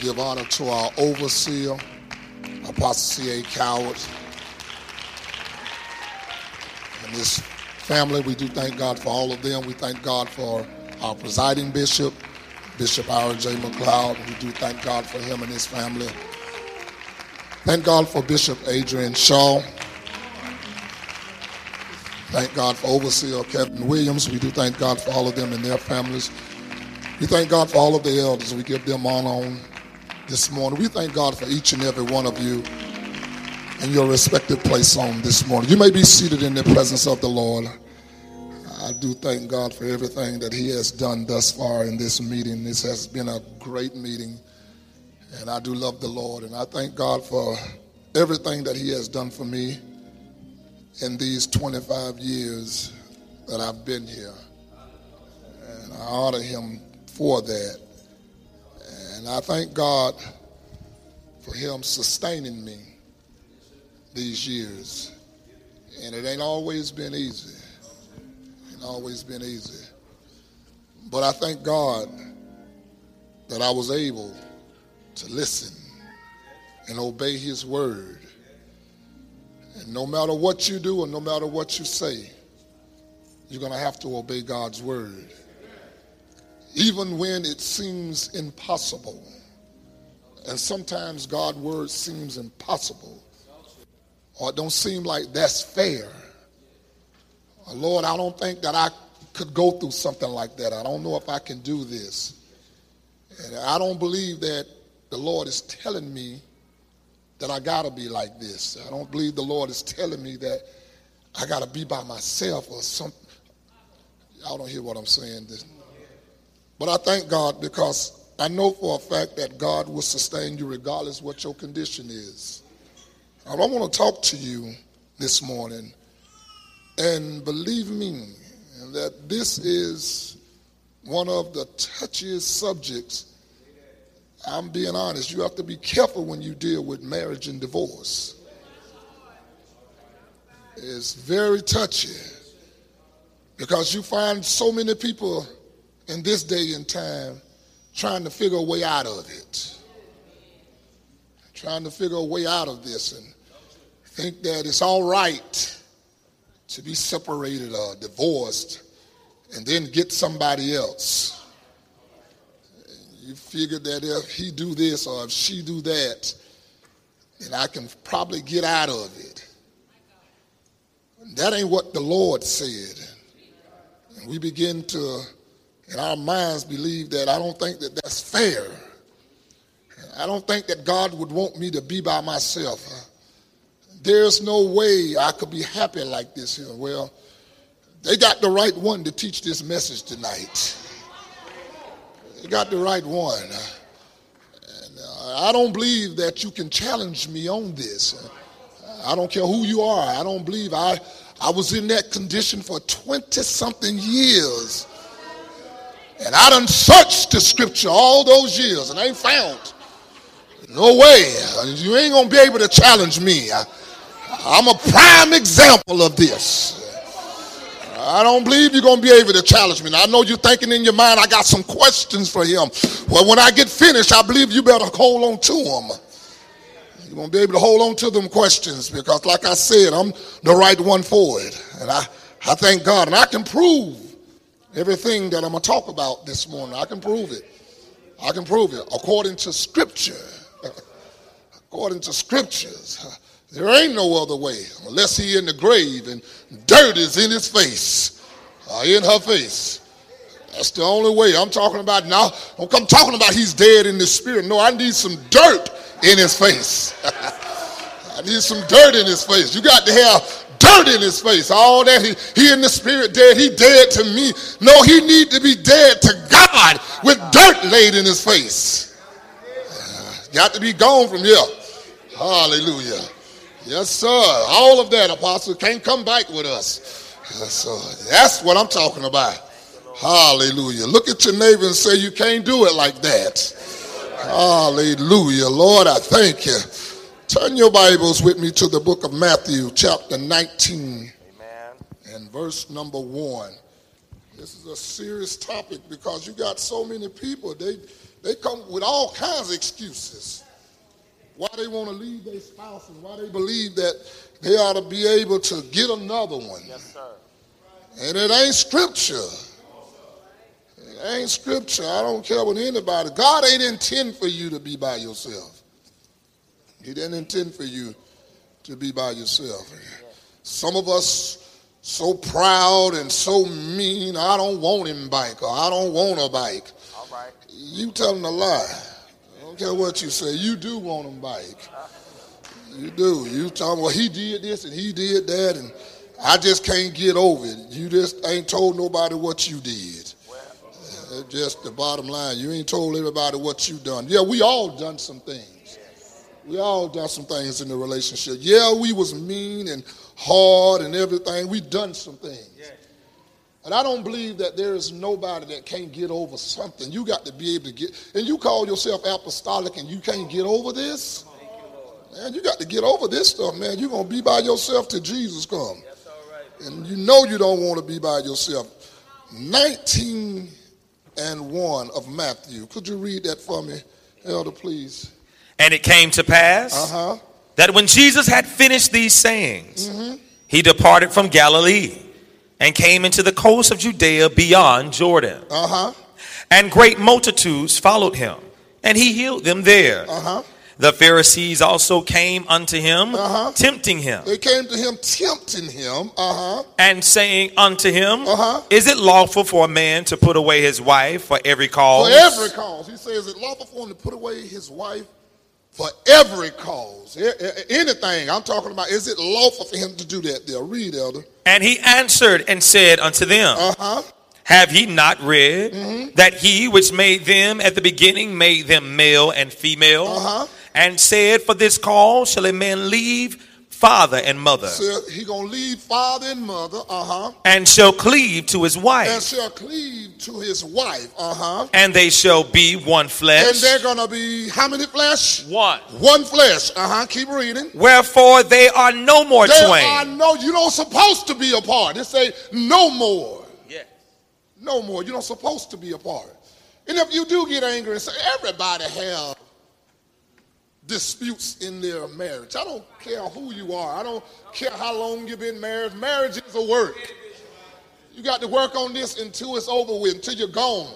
give honor to our overseer, Apostle C.A. Coward. And this family, we do thank God for all of them. We thank God for our presiding bishop, Bishop Aaron J. McLeod. We do thank God for him and his family. Thank God for Bishop Adrian Shaw. Thank God for Overseer Kevin Williams. We do thank God for all of them and their families. We thank God for all of the elders. We give them honor on this morning. We thank God for each and every one of you in your respective place on this morning. You may be seated in the presence of the Lord. I do thank God for everything that He has done thus far in this meeting. This has been a great meeting, and I do love the Lord. And I thank God for everything that He has done for me in these 25 years that I've been here. And I honor Him for that. And I thank God for Him sustaining me these years. And it ain't always been easy. Ain't always been easy. But I thank God that I was able to listen and obey His word. And no matter what you do and no matter what you say, you're going to have to obey God's word even when it seems impossible. And sometimes God's word seems impossible, or it don't seem like that's fair. Uh, Lord, I don't think that I could go through something like that. I don't know if I can do this. And I don't believe that the Lord is telling me that I got to be like this. I don't believe the Lord is telling me that I got to be by myself or something. Y'all don't hear what I'm saying. This, but I thank God because I know for a fact that God will sustain you regardless what your condition is. I want to talk to you this morning, and believe me that this is one of the touchiest subjects. I'm being honest. You have to be careful when you deal with marriage and divorce. It's very touchy because you find so many people in this day and time trying to figure a way out of it. Trying to figure a way out of this and think that it's all right to be separated or divorced and then get somebody else. You figure that if he do this or if she do that, then I can probably get out of it. That ain't what the Lord said. And we begin to and our minds believe that I don't think that that's fair. I don't think that God would want me to be by myself. There's no way I could be happy like this here. Well, they got the right one to teach this message tonight. They got the right one. And uh, I don't believe that you can challenge me on this. I don't care who you are. I don't believe I, I was in that condition for 20 something years. And I done searched the scripture all those years and I ain't found. No way. You ain't going to be able to challenge me. I, I'm a prime example of this. I don't believe you're going to be able to challenge me. Now, I know you're thinking in your mind, I got some questions for him. Well, when I get finished, I believe you better hold on to them. You're going to be able to hold on to them questions because, like I said, I'm the right one for it. And I, I thank God. And I can prove Everything that I'm going to talk about this morning, I can prove it. I can prove it according to Scripture. according to Scriptures. There ain't no other way unless he in the grave and dirt is in his face, uh, in her face. That's the only way. I'm talking about now. I'm talking about he's dead in the spirit. No, I need some dirt in his face. I need some dirt in his face. You got to have dirt in his face. All that he, he in the spirit dead, he dead to me. No, he need to be dead to God with dirt laid in his face. Uh, got to be gone from here. Hallelujah. Yes, sir. All of that, apostle, can't come back with us. Yes, sir. That's what I'm talking about. Hallelujah. Look at your neighbor and say, You can't do it like that. Hallelujah. Lord, I thank you. Turn your Bibles with me to the book of Matthew, chapter 19, Amen. and verse number 1. This is a serious topic because you got so many people, they, They come with all kinds of excuses. Why they want to leave their spouse and why they believe that they ought to be able to get another one. Yes, sir. And it ain't scripture. It ain't scripture. I don't care what anybody. God ain't intend for you to be by yourself. He didn't intend for you to be by yourself. Some of us so proud and so mean, I don't want him bike or I don't want a bike. All right. You telling a lie. I don't care what you say. You do want him bike. You do. You tell me, well, he did this and he did that, and I just can't get over it. You just ain't told nobody what you did. Well, just the bottom line. You ain't told everybody what you done. Yeah, we all done some things. We all done some things in the relationship. Yeah, we was mean and hard and everything. We done some things. And I don't believe that there is nobody that can't get over something. You got to be able to get, and you call yourself apostolic and you can't get over this? Man, you got to get over this stuff, man. You're going to be by yourself till Jesus comes. And you know you don't want to be by yourself. 19 and 1 of Matthew. Could you read that for me, Elder, please? And it came to pass Uh huh. that when Jesus had finished these sayings, he departed from Galilee and came into the coast of Judea beyond Jordan. Uh huh. And great multitudes followed him, and he healed them there. Uh huh. The Pharisees also came unto him, Uh-huh. tempting him, They came to him, tempting him. Uh huh. and saying unto him, Uh-huh. Is it lawful for a man to put away his wife for every cause? For every cause. He says Is it lawful for him to put away his wife for every cause. Anything. I'm talking about, is it lawful for him to do that there? Read, Elder. And he answered and said unto them, Uh huh. Have ye not read Mm-hmm. that he which made them at the beginning made them male and female? Uh-huh. And said, For this cause shall a man leave father and mother, So he gonna leave father and mother, uh huh, and shall cleave to his wife. and shall cleave to his wife, uh huh, and they shall be one flesh. and they're gonna be how many flesh? One. One flesh, uh huh. Keep reading. Wherefore they are no more They twain. are no, you don't supposed to be apart. They say no more, Yeah. no more. You don't supposed to be apart. And if you do get angry and say everybody have disputes in their marriage. I don't care who you are. I don't care how long you've been married. Marriage is a work. You got to work on this until it's over with, until you're gone.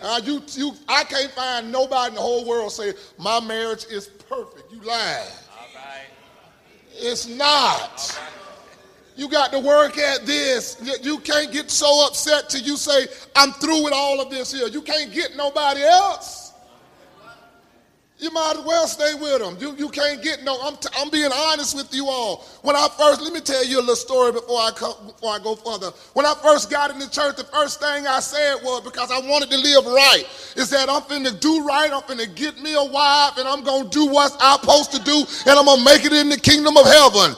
Uh, you, you, I can't find nobody in the whole world say my marriage is perfect. You lie. It's not. You got to work at this. You- You can't get so upset till you say, I'm through with all of this here. You can't get nobody else. You might as well stay with them. You, you can't get no. I'm, t- I'm being honest with you all. When I first, let me tell you a little story before I co- before I go further. When I first got in the church, the first thing I said was because I wanted to live right, is that I'm finna do right. I'm finna get me a wife, and I'm gonna do what I'm supposed to do, and I'm gonna make it in the kingdom of heaven.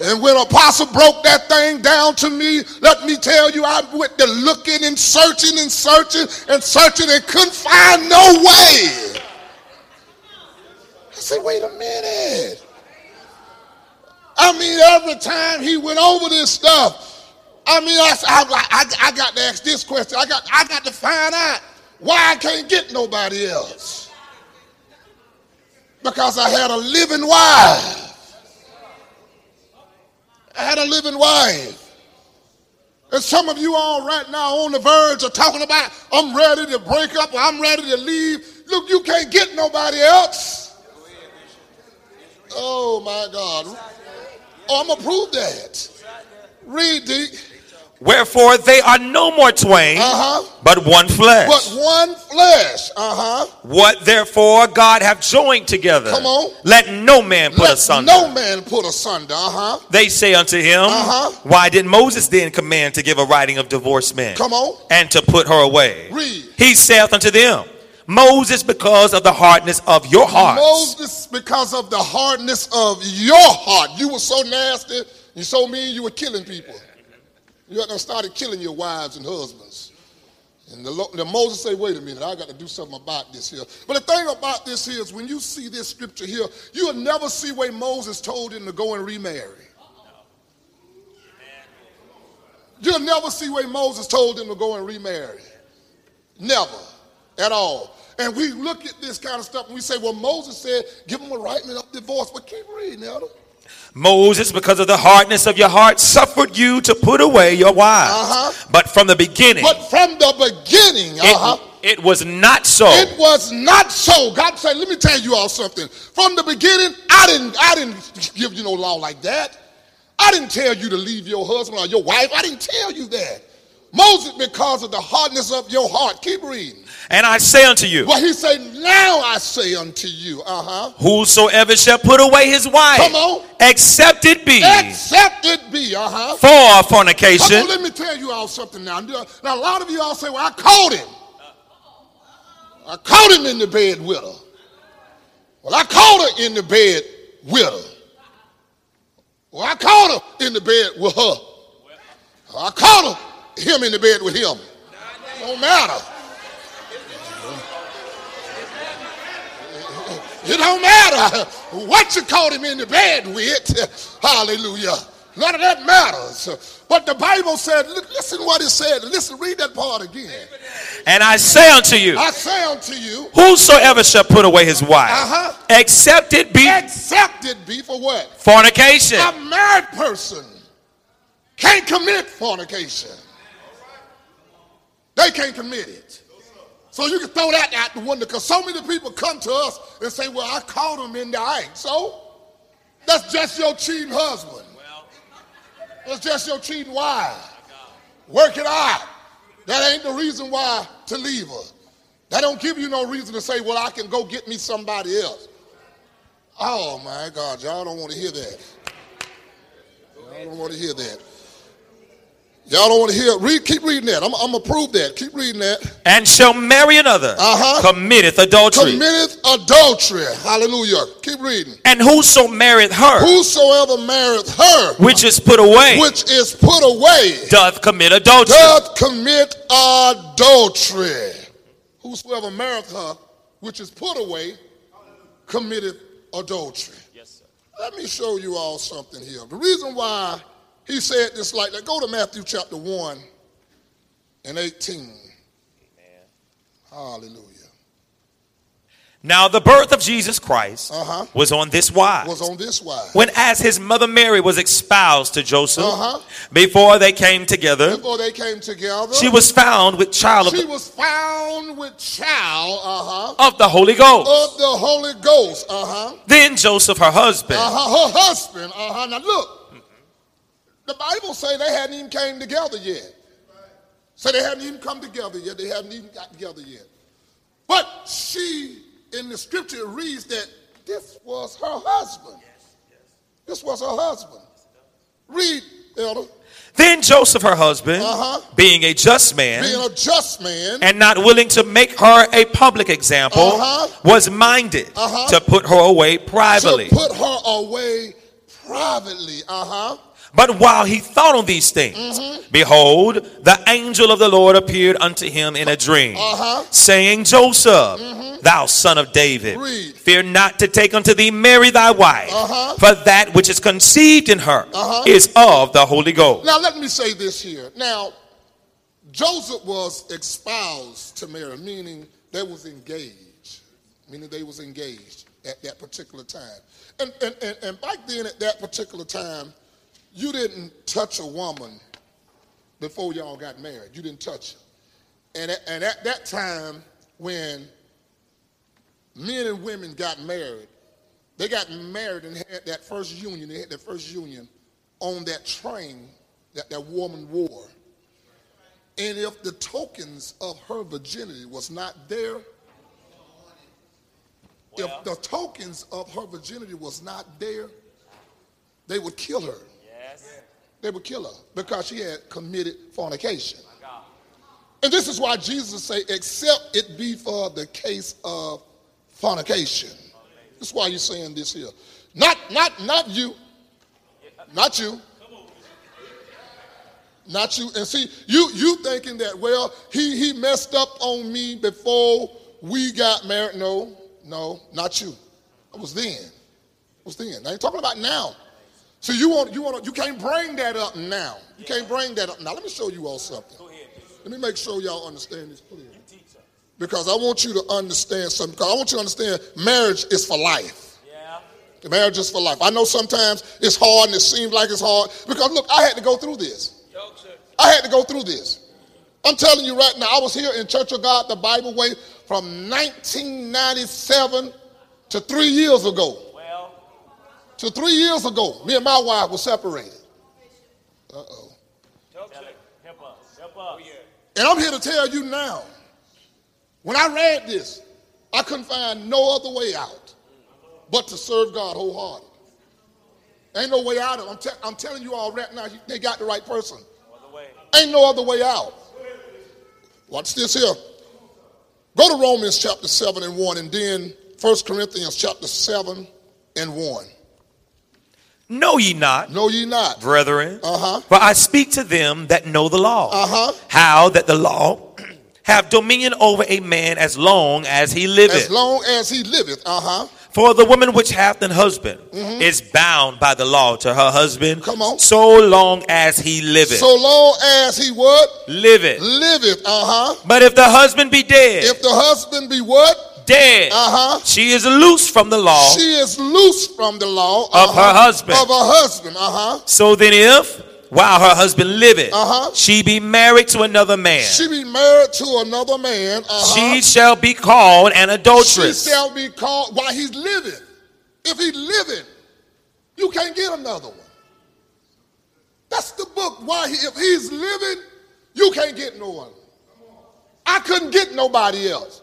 And when Apostle broke that thing down to me, let me tell you, I went to looking and searching and searching and searching and couldn't find no way. Said, wait a minute. I mean, every time he went over this stuff, I mean, I, I, I, I got to ask this question. I got, I got to find out why I can't get nobody else. Because I had a living wife. I had a living wife. And some of you all right now on the verge of talking about, I'm ready to break up or I'm ready to leave. Look, you can't get nobody else. Oh my God. Oh, I'm going to prove that. Read, Deke. Wherefore they are no more twain, Uh huh. but one flesh. But one flesh. Uh huh. What therefore God hath joined together, Come on. let no man put Let asunder. no man put asunder. Uh huh. They say unto him, Uh-huh. Why did Moses then command to give a writing of divorcement Come on. and to put her away? Read. He saith unto them, Moses, because of the hardness of your heart. Moses, because of the hardness of your heart, you were so nasty, you so mean, you were killing people. You had started killing your wives and husbands. And the, the Moses say, wait a minute, I got to do something about this here. But the thing about this here is when you see this scripture here, you'll never see where Moses told him to go and remarry. You'll never see where Moses told him to go and remarry. Never. At all. And we look at this kind of stuff and we say, well, Moses said, give him a right of divorce. But keep reading, Elder. Moses, because of the hardness of your heart, suffered you to put away your wives. Uh-huh. But from the beginning, But from the beginning, uh-huh, it, it was not so. it was not so. God said, let me tell you all something. From the beginning, I didn't, I didn't give you no law like that. I didn't tell you to leave your husband or your wife. I didn't tell you that. Moses, because of the hardness of your heart, keep reading. and I say unto you, Well, he said, now I say unto you, uh-huh, whosoever shall put away his wife, Come on. except it be except it be, uh-huh. for Come fornication, on, let me tell you all something now. Now, a lot of you all say, well, I caught him. I caught him in the bed with her. Well, I caught her in the bed with her. Well, I caught her in the bed with her. I caught her, him in the bed with him. Don't matter. It don't matter what you caught him in the bed with. Hallelujah. None of that matters. But the Bible said, li- listen what it said. Listen, read that part again. and I say unto you, I say unto you, whosoever shall put away his wife, Uh-huh. except it be except it be for what? fornication. A married person can't commit fornication. They can't commit it. So you can throw that out the window because so many people come to us and say, well, I caught him in the act. So that's just your cheating husband. That's just your cheating wife. Work it out. That ain't the reason why to leave her. That don't give you no reason to say, well, I can go get me somebody else. Oh my God, y'all don't want to hear that. Y'all don't want to hear that. Y'all don't want to hear. Read, keep reading that. I'm, I'm gonna prove that. Keep reading that. and shall marry another, Uh-huh. committeth adultery. Committeth adultery. Hallelujah. Keep reading. and whoso marrieth her, Whosoever marrieth her, which is put away, which is put away, doth commit adultery. doth commit adultery. Whosoever marrieth her, which is put away, committed adultery. Yes, sir. Let me show you all something here. The reason why he said this like that, go to Matthew chapter 1 and 18. Hallelujah. Now the birth of Jesus Christ Uh-huh. was on this wise. Was on this wise. when as his mother Mary was espoused to Joseph, Uh-huh. before they came together, Before they came together, she was found with child of, she was found with child uh-huh, of the Holy Ghost. of the Holy Ghost. Uh-huh. Then Joseph, her husband, Uh-huh. Her husband. Uh-huh. Now look, the Bible say they hadn't even came together yet. So they hadn't even come together yet. They hadn't even got together yet. But she, in the scripture, reads that this was her husband. This was her husband. Read, Elder. then Joseph, her husband, Uh-huh. being a just man, Being a just man, and not willing to make her a public example, Uh-huh. was minded Uh-huh. to put her away privately. to put her away privately. Uh-huh. But while he thought on these things, Mm-hmm. behold, the angel of the Lord appeared unto him in a dream, Uh-huh. saying, Joseph, thou son of David, Read. fear not to take unto thee Mary thy wife, Uh-huh. for that which is conceived in her Uh-huh. is of the Holy Ghost. Now let me say this here. Now, Joseph was espoused to Mary, meaning they was engaged. Meaning they was engaged at that particular time. And, and, and, and back then at that particular time, you didn't touch a woman before y'all got married. You didn't touch her. And at, and at that time, when men and women got married, they got married and had that first union, they had their first union on that train that that woman wore. And if the tokens of her virginity was not there, if the tokens of her virginity was not there, they would kill her. They would kill her because she had committed fornication. And this is why Jesus say, except it be for the case of fornication. This is why you're saying this here. Not, not, not you. Not you. Not you. And see, you you thinking that, well, he he messed up on me before we got married. No, no, not you. It was then. It was then. I ain't talking about now. So you want you want you can't bring that up now. You can't bring that up now. Let me show you all something. Let me make sure y'all understand this clearly. Because I want you to understand something. Because I want you to understand marriage is for life. Yeah. Marriage is for life. I know sometimes it's hard and it seems like it's hard. Because look, I had to go through this. I had to go through this. I'm telling you right now, I was here in Church of God, the Bible way, from 1997 to three years ago. Well, To three years ago, me and my wife were separated. Uh oh. help us. Help us. And I'm here to tell you now, when I read this, I couldn't find no other way out but to serve God wholeheartedly. Ain't no way out of it. I'm, te- I'm telling you all right now, they got the right person. Ain't no other way out. Watch this here. Go to Romans chapter 7 and 1 and then 1 Corinthians chapter 7 and 1. Know ye not, Know ye not? brethren, Uh-huh. for I speak to them that know the law, Uh-huh. how that the law have dominion over a man as long as he liveth. As long as he liveth. Uh-huh. For the woman which hath an husband is bound by the law to her husband Mm-hmm. Come on. so long as he liveth. So long as he what? liveth. Liveth. Uh-huh. But if the husband be dead, If the husband be what? Dead, Uh-huh. she is loose from the law. She is loose from the law Of her uh-huh, husband. Of her husband. Uh-huh. so then if, while her husband liveth, Uh-huh. she be married to another man, She be married to another man. Uh-huh. she shall be called an adulteress. She shall be called while he's living. If he's living, you can't get another one. That's the book. Why he, if he's living, you can't get no one. I couldn't get nobody else.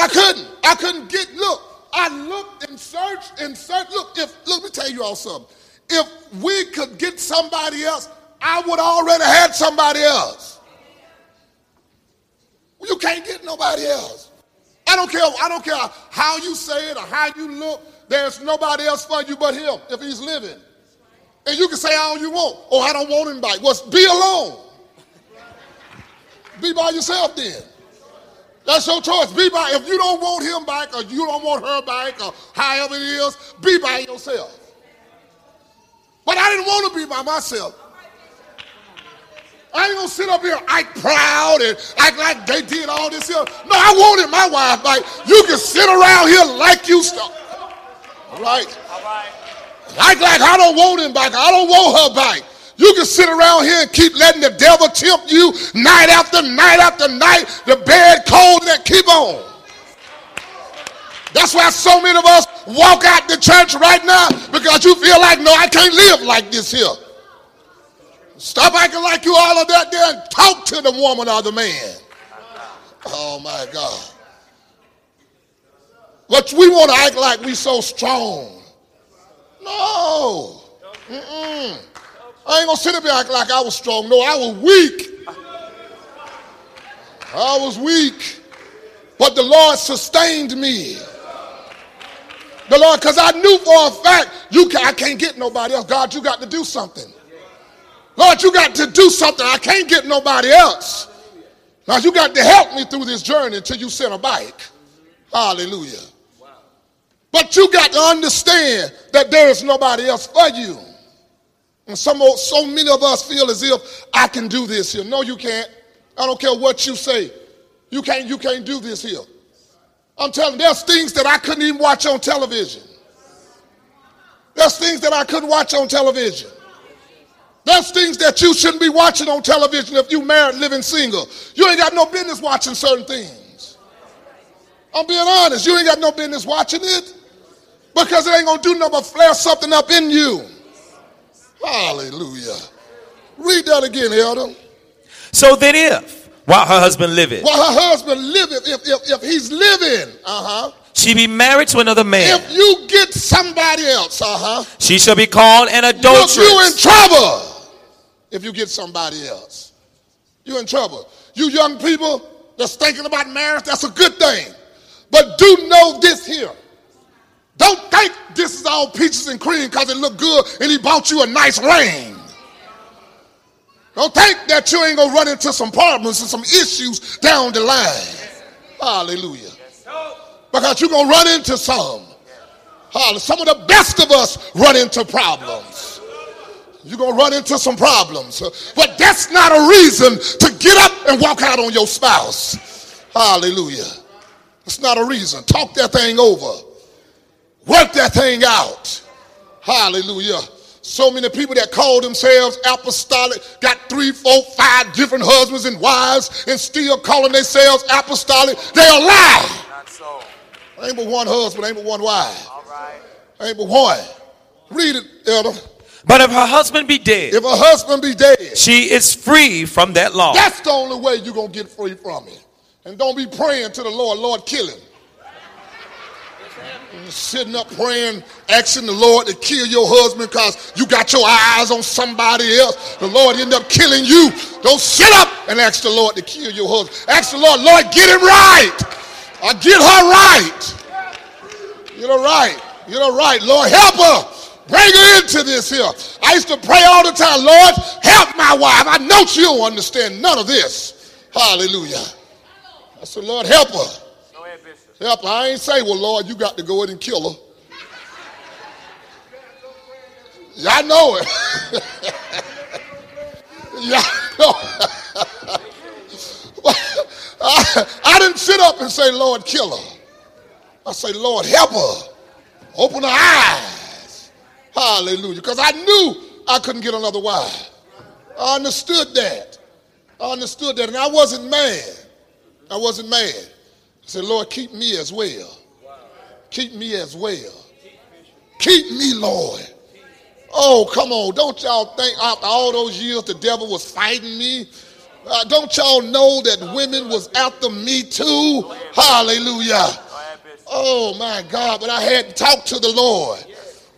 I couldn't. I couldn't get. Look, I looked and searched and searched. Look, if look, let me tell you all something. If we could get somebody else, I would already had somebody else. You can't get nobody else. I don't care. I don't care how you say it or how you look. There's nobody else for you but him if he's living. And you can say all you want. Oh, I don't want back. Well, be alone. Be by yourself then. That's your choice. Be by. If you don't want him back or you don't want her back or however it is, be by yourself. But I didn't want to be by myself. I ain't gonna sit up here act proud and act like they did all this here. No, I wanted my wife back. You can sit around here like you start. All right. Act like I don't want him back. I don't want her back. You can sit around here and keep letting the devil tempt you night after night after night. The bed cold and keep on. That's why so many of us walk out the church right now because you feel like, no, I can't live like this here. Stop acting like you all of that there and talk to the woman or the man. Oh my God. But we want to act like we so strong. No. Mm-mm. I ain't gonna sit up here act like I was strong. No, I was weak. I was weak. But the Lord sustained me. The Lord, because I knew for a fact you can, I can't get nobody else. God, you got to do something. Lord, you got to do something. I can't get nobody else. Now you got to help me through this journey until you send a bike. Hallelujah. But you got to understand that there is nobody else for you. And some, so many of us feel as if I can do this here. No, you can't. I don't care what you say. You can't, you can't do this here. I'm telling you, there's things that I couldn't even watch on television. There's things that I couldn't watch on television. There's things that you shouldn't be watching on television if you married, living single. You ain't got no business watching certain things. I'm being honest. You ain't got no business watching it because it ain't gonna do nothing but flare something up in you. Hallelujah. Read that again, Elder. So then if, while her husband liveth, While her husband liveth, if, if, if he's living, uh-huh. she be married to another man, If you get somebody else, uh-huh. she shall be called an Look, adulteress. you in trouble if you get somebody else. You in trouble. You young people that's thinking about marriage, that's a good thing. But do know this here. Don't think this is all peaches and cream because it look good and he bought you a nice ring. Don't think that you ain't gonna run into some problems and some issues down the line. Hallelujah. Because you're gonna run into some. Hallelujah. Some of the best of us run into problems. You're going to run into some problems. But that's not a reason to get up and walk out on your spouse. Hallelujah. It's not a reason. Talk that thing over. Work that thing out. Hallelujah. So many people that call themselves apostolic got three, four, five different husbands and wives and still calling themselves apostolic. They are lie. Not so. Ain't but one husband, ain't but one wife. All right. Ain't but one. Read it, Elder. But if her husband be dead, If a husband be dead, she is free from that law. that's the only way you're going to get free from it. And don't be praying to the Lord, Lord, kill him. Sitting up praying, asking the Lord to kill your husband because you got your eyes on somebody else. The Lord end up killing you. Don't sit up and ask the Lord to kill your husband. Ask the Lord, Lord, get him right. Or get her right. Get her right. Get her right. Lord, help her. Bring her into this here. I used to pray all the time, Lord, help my wife. I know she don't understand none of this. Hallelujah. I said, Lord, help her. Help. I ain't say, well, Lord, you got to go in and kill her. I know it. I know. I, I didn't sit up and say, Lord, kill her. I say, Lord, help her. Open her eyes. Hallelujah. Because I knew I couldn't get another wife. I understood that. I understood that. And I wasn't mad. I wasn't mad. I said, Lord, keep me as well. Keep me as well. Keep me, Lord. Oh, come on. Don't y'all think after all those years the devil was fighting me? Uh, don't y'all know that women was after me too? Hallelujah. Go ahead, Bishop. Oh my God, but I had to talk to the Lord.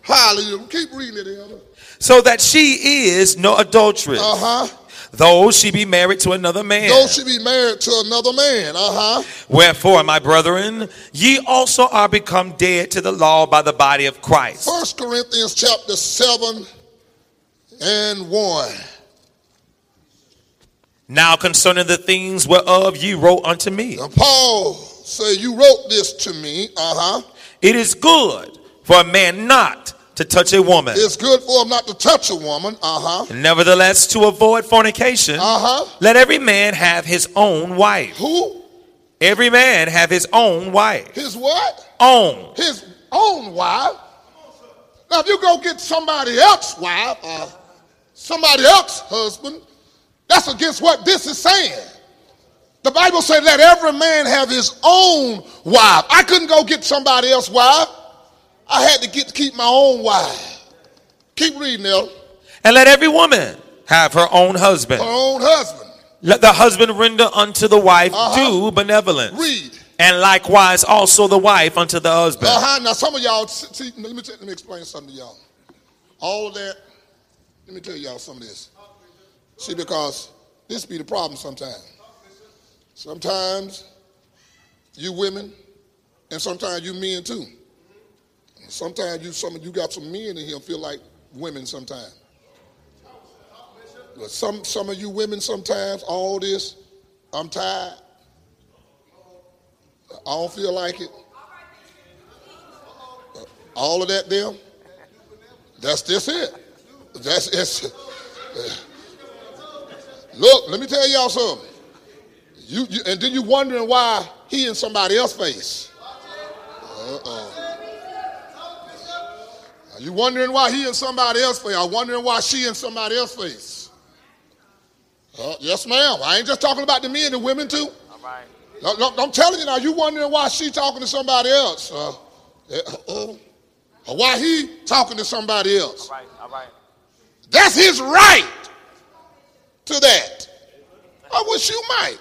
Hallelujah. Keep reading it, Elder. So that she is no adulteress, Uh-huh. Though she be married to another man. Though she be married to another man. Uh-huh. Wherefore, my brethren, ye also are become dead to the law by the body of Christ. First Corinthians chapter 7 and 1. Now concerning the things whereof ye wrote unto me, Now Paul say you wrote this to me. Uh-huh. it is good for a man not to touch a woman. It's good for him not to touch a woman. Uh-huh. Nevertheless, to avoid fornication, Uh-huh. let every man have his own wife. Who? Every man have his own wife. His what? Own. His own wife. Now if you go get somebody else's wife or somebody else's husband, that's against what this is saying. The Bible said let every man have his own wife. I couldn't go get somebody else's wife. I had to get to keep my own wife. Keep reading, Elder. And let every woman have her own husband. Her own husband. Let the husband render unto the wife Uh-huh. due benevolence. Read. And likewise also the wife unto the husband. Uh-huh. Now some of y'all, see, let me let me explain something to y'all. All of that. Let me tell y'all some of this. See, because this be the problem sometimes. Sometimes you women, and sometimes you men too. Sometimes you some you got some men in here feel like women sometimes. But some some of you women sometimes all this, I'm tired. I don't feel like it. Uh, all of that there, that's just it. That's it. Look, let me tell y'all something. You, you and then you wondering why he in somebody else's face. Uh-uh. You wondering why he in somebody else's face? Are wondering why she in somebody else's face? Uh, yes, ma'am. I ain't just talking about the men, and the women too. All right. No, no, I'm telling you now, you wondering why she talking to somebody else. Uh, uh, or why he talking to somebody else. All right. All right. That's his right to that. I wish you might.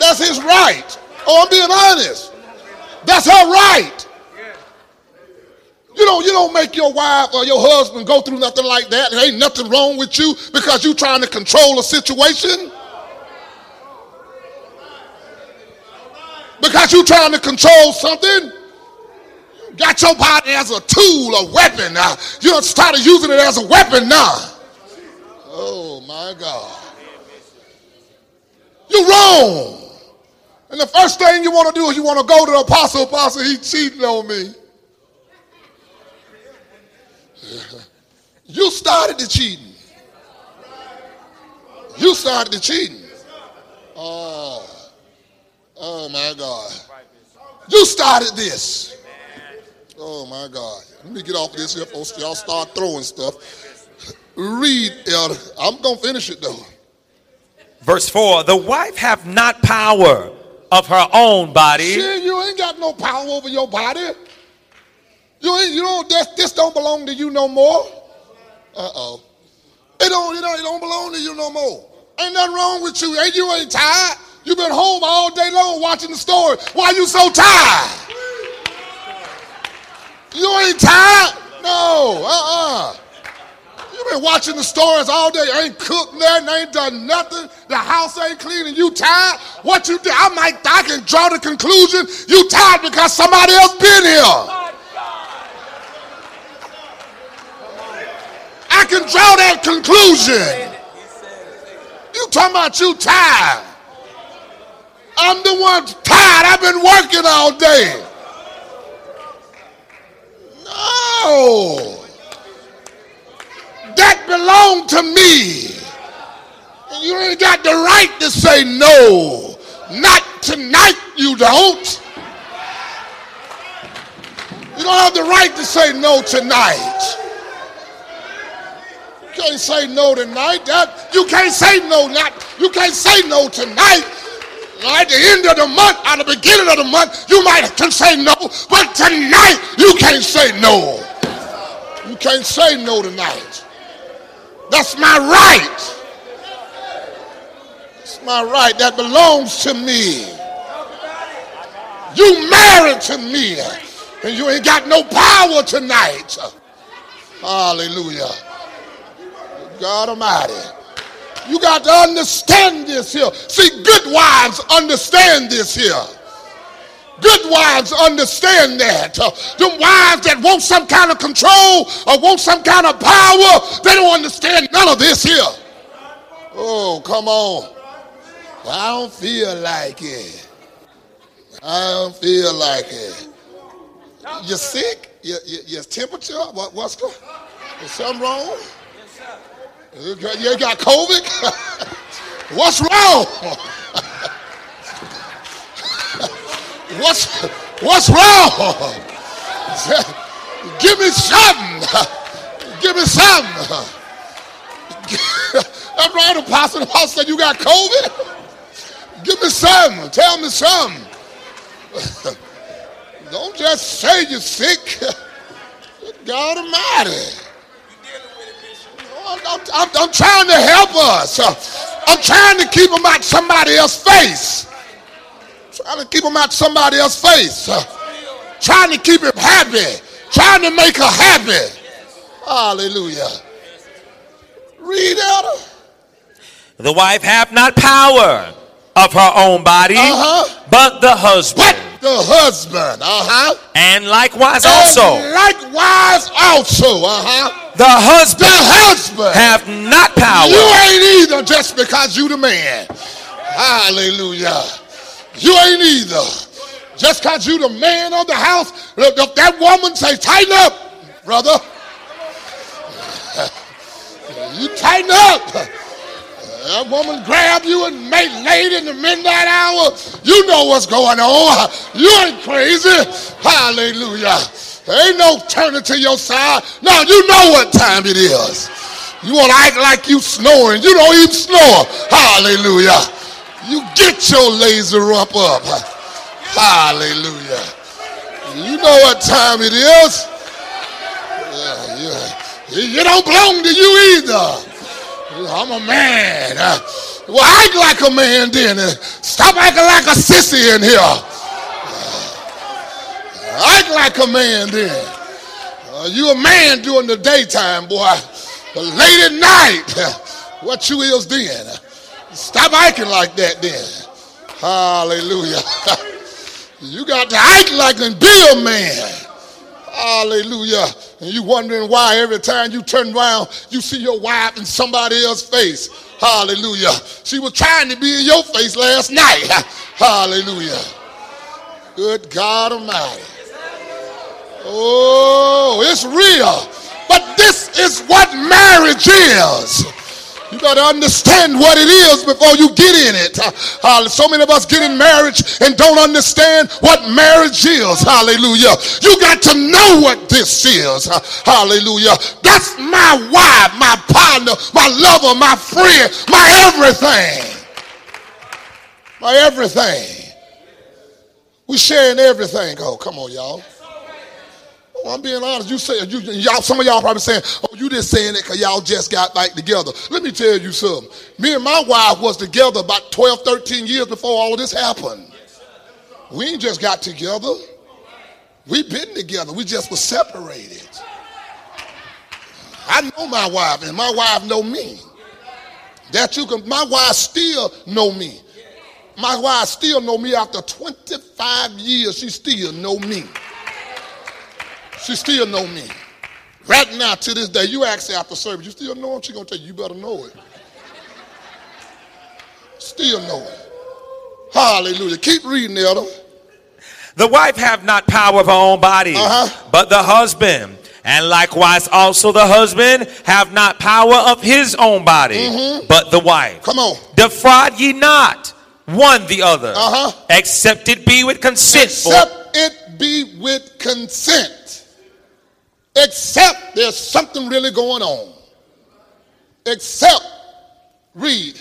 That's his right. Oh, I'm being honest. That's her right. You don't, you don't make your wife or your husband go through nothing like that. There ain't nothing wrong with you because you trying to control a situation. Because you trying to control something. Got your body as a tool, a weapon. Now you done started using it as a weapon now. Oh my God. You're wrong. And the first thing you want to do is you want to go to the apostle, apostle, he cheating on me. You started the cheating. You started the cheating. Oh, oh my God. You started this. Oh my God. Let me get off this here, folks. Y'all start throwing stuff. Read, Elder. I'm going to finish it though. Verse 4 The wife have not power of her own body. Shit, you ain't got no power over your body. You you don't, this, this don't belong to you no more. Uh-oh. It don't, it don't, it don't belong to you no more. Ain't nothing wrong with you. Ain't you ain't tired? you been home all day long watching the story. Why you so tired? You ain't tired? No, uh-uh. You been watching the stories all day, ain't cooked nothing, ain't done nothing. The house ain't clean and you tired. What you do? I might I can draw the conclusion you tired because somebody else been here. Can draw that conclusion. You talking about you tired. I'm the one tired. I've been working all day. No. That belonged to me. And you ain't got the right to say no. Not tonight, you don't. You don't have the right to say no tonight. Can't say no tonight. That you can't say no not you can't say no tonight. At the end of the month, at the beginning of the month, you might can say no, but tonight you can't say no. You can't say no tonight. That's my right. That's my right. That belongs to me. You married to me, and you ain't got no power tonight. Hallelujah. God Almighty. You got to understand this here. See, good wives understand this here. Good wives understand that. Uh, the wives that want some kind of control or want some kind of power, they don't understand none of this here. Oh, come on. I don't feel like it. I don't feel like it. You sick? Your, your, your temperature? What, what's going Is something wrong? You ain't got COVID? What's wrong? what's what's wrong? Give me something. Give me something. That's right, Apostle. The Apostle said you got COVID. Give me something. Tell me something. Don't just say you're sick. God Almighty. I'm, I'm, I'm, trying to help us. I'm trying to keep them out somebody else's face. Trying to keep them out somebody else's face. Trying to keep him happy. Trying to make her happy. Hallelujah. Read elder. The wife hath not power of her own body, uh-huh. but the husband. But the husband, uh-huh. And likewise and also. Likewise also, uh-huh the husband, the husband have not power. You ain't either just because you the man. Hallelujah. You ain't either. Just because you the man of the house, if that woman say, tighten up, brother. You tighten up. That woman grab you and make late in the midnight hour. You know what's going on. You ain't crazy. Hallelujah. Ain't no turning to your side. No, you know what time it is. You want to act like you snoring. You don't even snore. Hallelujah. You get your laser up up. Hallelujah. You know what time it is. Yeah, yeah. It don't belong to you either. I'm a man. Uh. Well, act like a man then. Uh. Stop acting like a sissy in here. Uh, act like a man then. Uh, you a man during the daytime, boy. But late at night, what you is then? Stop acting like that then. Hallelujah. you got to act like and be a man. Hallelujah. And you wondering why every time you turn around, you see your wife in somebody else's face. Hallelujah. She was trying to be in your face last night. Hallelujah. Good God Almighty. Oh, it's real. But this is what marriage is. You better understand what it is before you get in it. Uh, so many of us get in marriage and don't understand what marriage is. Hallelujah. You got to know what this is. Hallelujah. That's my wife, my partner, my lover, my friend, my everything. My everything. We sharing everything. Oh, come on, y'all. Oh, I'm being honest. You say you, y'all. Some of y'all probably saying, "Oh, you just saying it because y'all just got back together." Let me tell you something. Me and my wife was together about 12, 13 years before all of this happened. We ain't just got together. We been together. We just was separated. I know my wife, and my wife know me. That you can. My wife still know me. My wife still know me after 25 years. She still know me. She still know me. Right now, to this day, you ask her after service, you still know him? She gonna tell you, you better know it. Still know it. Hallelujah. Keep reading, Elder. The wife have not power of her own body, Uh-huh. but the husband. And likewise also the husband have not power of his own body, but the wife. Mm-hmm. Come on. Defraud ye not one the other, Uh-huh. except it be with consent. for- Except it be with consent. Except there's something really going on. Except, read.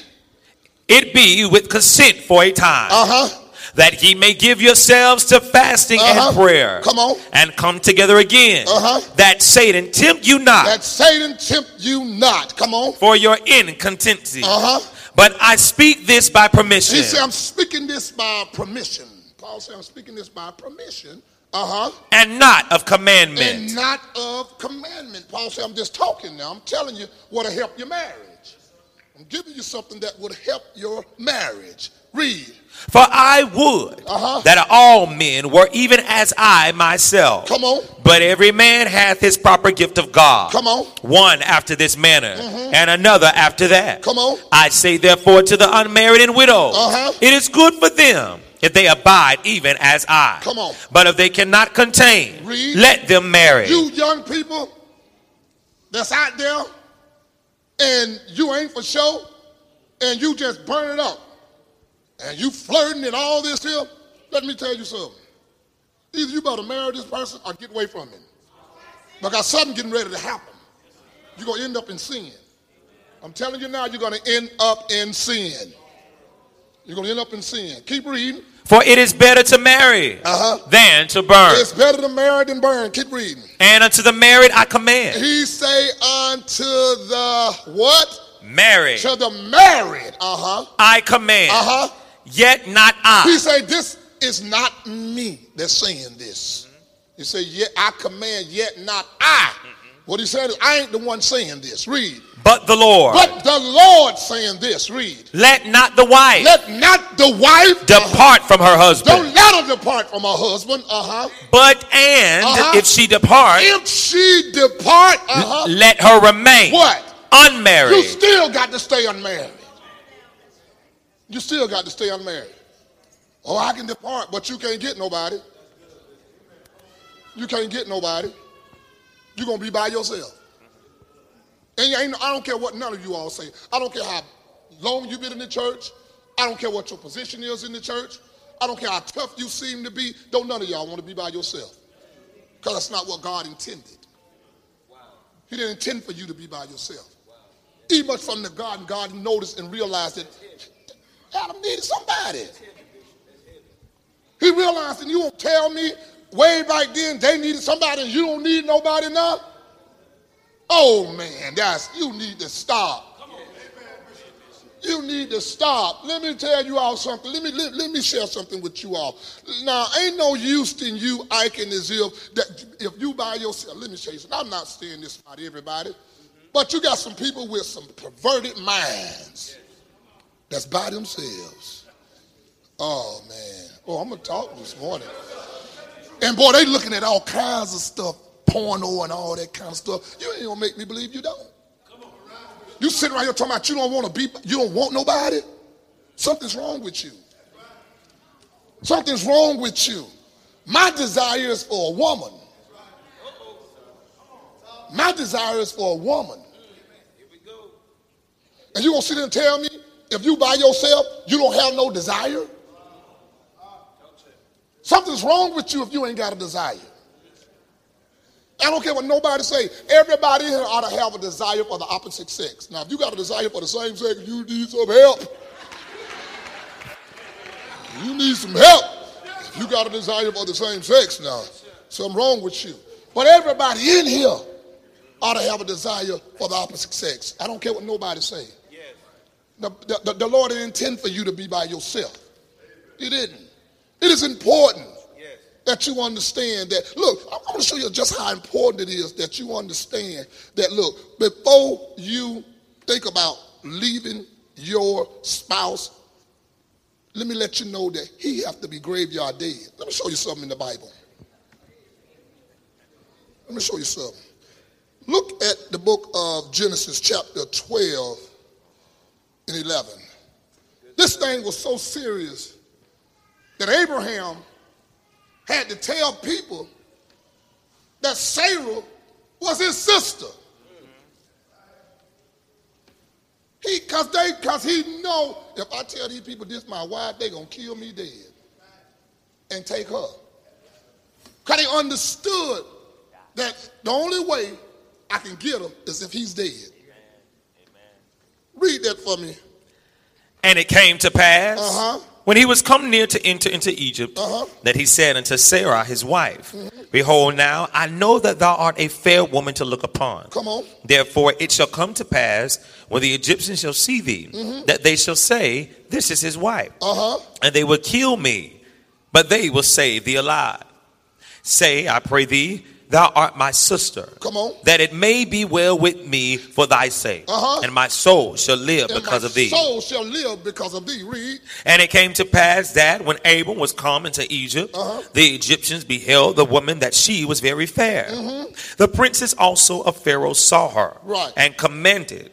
it be with consent for a time, Uh huh. that ye may give yourselves to fasting Uh-huh. and prayer. Come on. And come together again, Uh-huh. that Satan tempt you not That Satan tempt you not. Come on. for your incontinency. Uh huh. But I speak this by permission. He said, I'm speaking this by permission. Paul said, I'm speaking this by permission. Uh huh. and not of commandment. And not of commandment. Paul said, I'm just talking now. I'm telling you what'll help your marriage. I'm giving you something that would help your marriage. Read. For I would Uh-huh. that all men were even as I myself. Come on. But every man hath his proper gift of God. Come on. Mm-hmm. One after this manner, and another after that. Come on. I say therefore to the unmarried and widows, Uh-huh. it is good for them if they abide even as I. Come on. But if they cannot contain, Read. let them marry. You young people that's out there and you ain't for show and you just burn it up and you flirting and all this here, let me tell you something. Either you better marry this person or get away from him. Because something getting ready to happen. You're going to end up in sin. I'm telling you now, you're going to end up in sin. You're going to end up in sin. Keep reading. For it is better to marry Uh-huh. than to burn. It's better to marry than burn. Keep reading. And unto the married I command, He say unto the what? marry. To the married. Uh-huh. I command, Uh-huh. yet not I. He say, this is not me that's saying this. He say, yet I command, yet not I. What he said is, I ain't the one saying this. Read. But the Lord. But the Lord saying this. Read. Let not the wife Let not the wife depart from her husband. don't let her depart from her husband. Uh-huh. But and Uh-huh. if she depart, If she depart, uh-huh. let her remain What? Unmarried. You still got to stay unmarried. You still got to stay unmarried. Oh, I can depart, but you can't get nobody. You can't get nobody. You're going to be by yourself. And I don't care what none of you all say. I don't care how long you've been in the church. I don't care what your position is in the church. I don't care how tough you seem to be. Don't none of y'all want to be by yourself. Because that's not what God intended. He didn't intend for you to be by yourself. Even from the garden, God noticed and realized that Adam needed somebody. He realized, and you won't tell me way back then they needed somebody and you don't need nobody now? Oh man, that's you need to stop. You need to stop. Let me tell you all something. Let me let, let me share something with you all. Now, ain't no use in you acting as if that if you by yourself. Let me you something. I'm not saying this about everybody, but you got some people with some perverted minds that's by themselves. Oh man. Oh, I'm gonna talk this morning. And boy, they looking at all kinds of stuff, porno and all that kind of stuff. You ain't gonna make me believe you don't. You sitting right here talking about you don't want to be, you don't want nobody. Something's wrong with you. Something's wrong with you. My desire is for a woman. My desire is for a woman And you gonna sit there and tell me if you by yourself, you don't have no desire? Something's wrong with you if you ain't got a desire. I don't care what nobody say. Everybody here ought to have a desire for the opposite sex. Now, if you got a desire for the same sex, you need some help. You need some help. If you got a desire for the same sex now, something wrong with you. But everybody in here ought to have a desire for the opposite sex. I don't care what nobody say. The, the, the Lord didn't intend for you to be by yourself. He didn't. It is important that you understand that. Look, I want to show you just how important it is that you understand that. Look, before you think about leaving your spouse, let me let you know that he have to be graveyard dead. Let me show you something in the Bible. Let me show you something. Look at the book of Genesis, chapter 12 and 11. This thing was so serious that Abraham had to tell people that Sarah was his sister. He, cause they, cause he know if I tell these people this my wife, they gonna kill me dead and take her. Cause they understood that the only way I can get him is if he's dead. Read that for me. And it came to pass Uh-huh. When he was come near to enter into Egypt Uh-huh. that he said unto Sarah his wife, Behold, now I know that thou art a fair woman to look upon. Come on. Therefore it shall come to pass when the Egyptians shall see thee, that they shall say, This is his wife. Uh-huh. And they will kill me, but they will save thee alive. Say, I pray thee, thou art my sister. Come on. That it may be well with me for thy sake. Uh-huh. And my soul shall live And because of thee. soul shall live because of thee. Read. And it came to pass that when Abram was come into Egypt, Uh-huh. the Egyptians beheld the woman that she was very fair. The princes also of Pharaoh saw her Mm-hmm. Right. and commended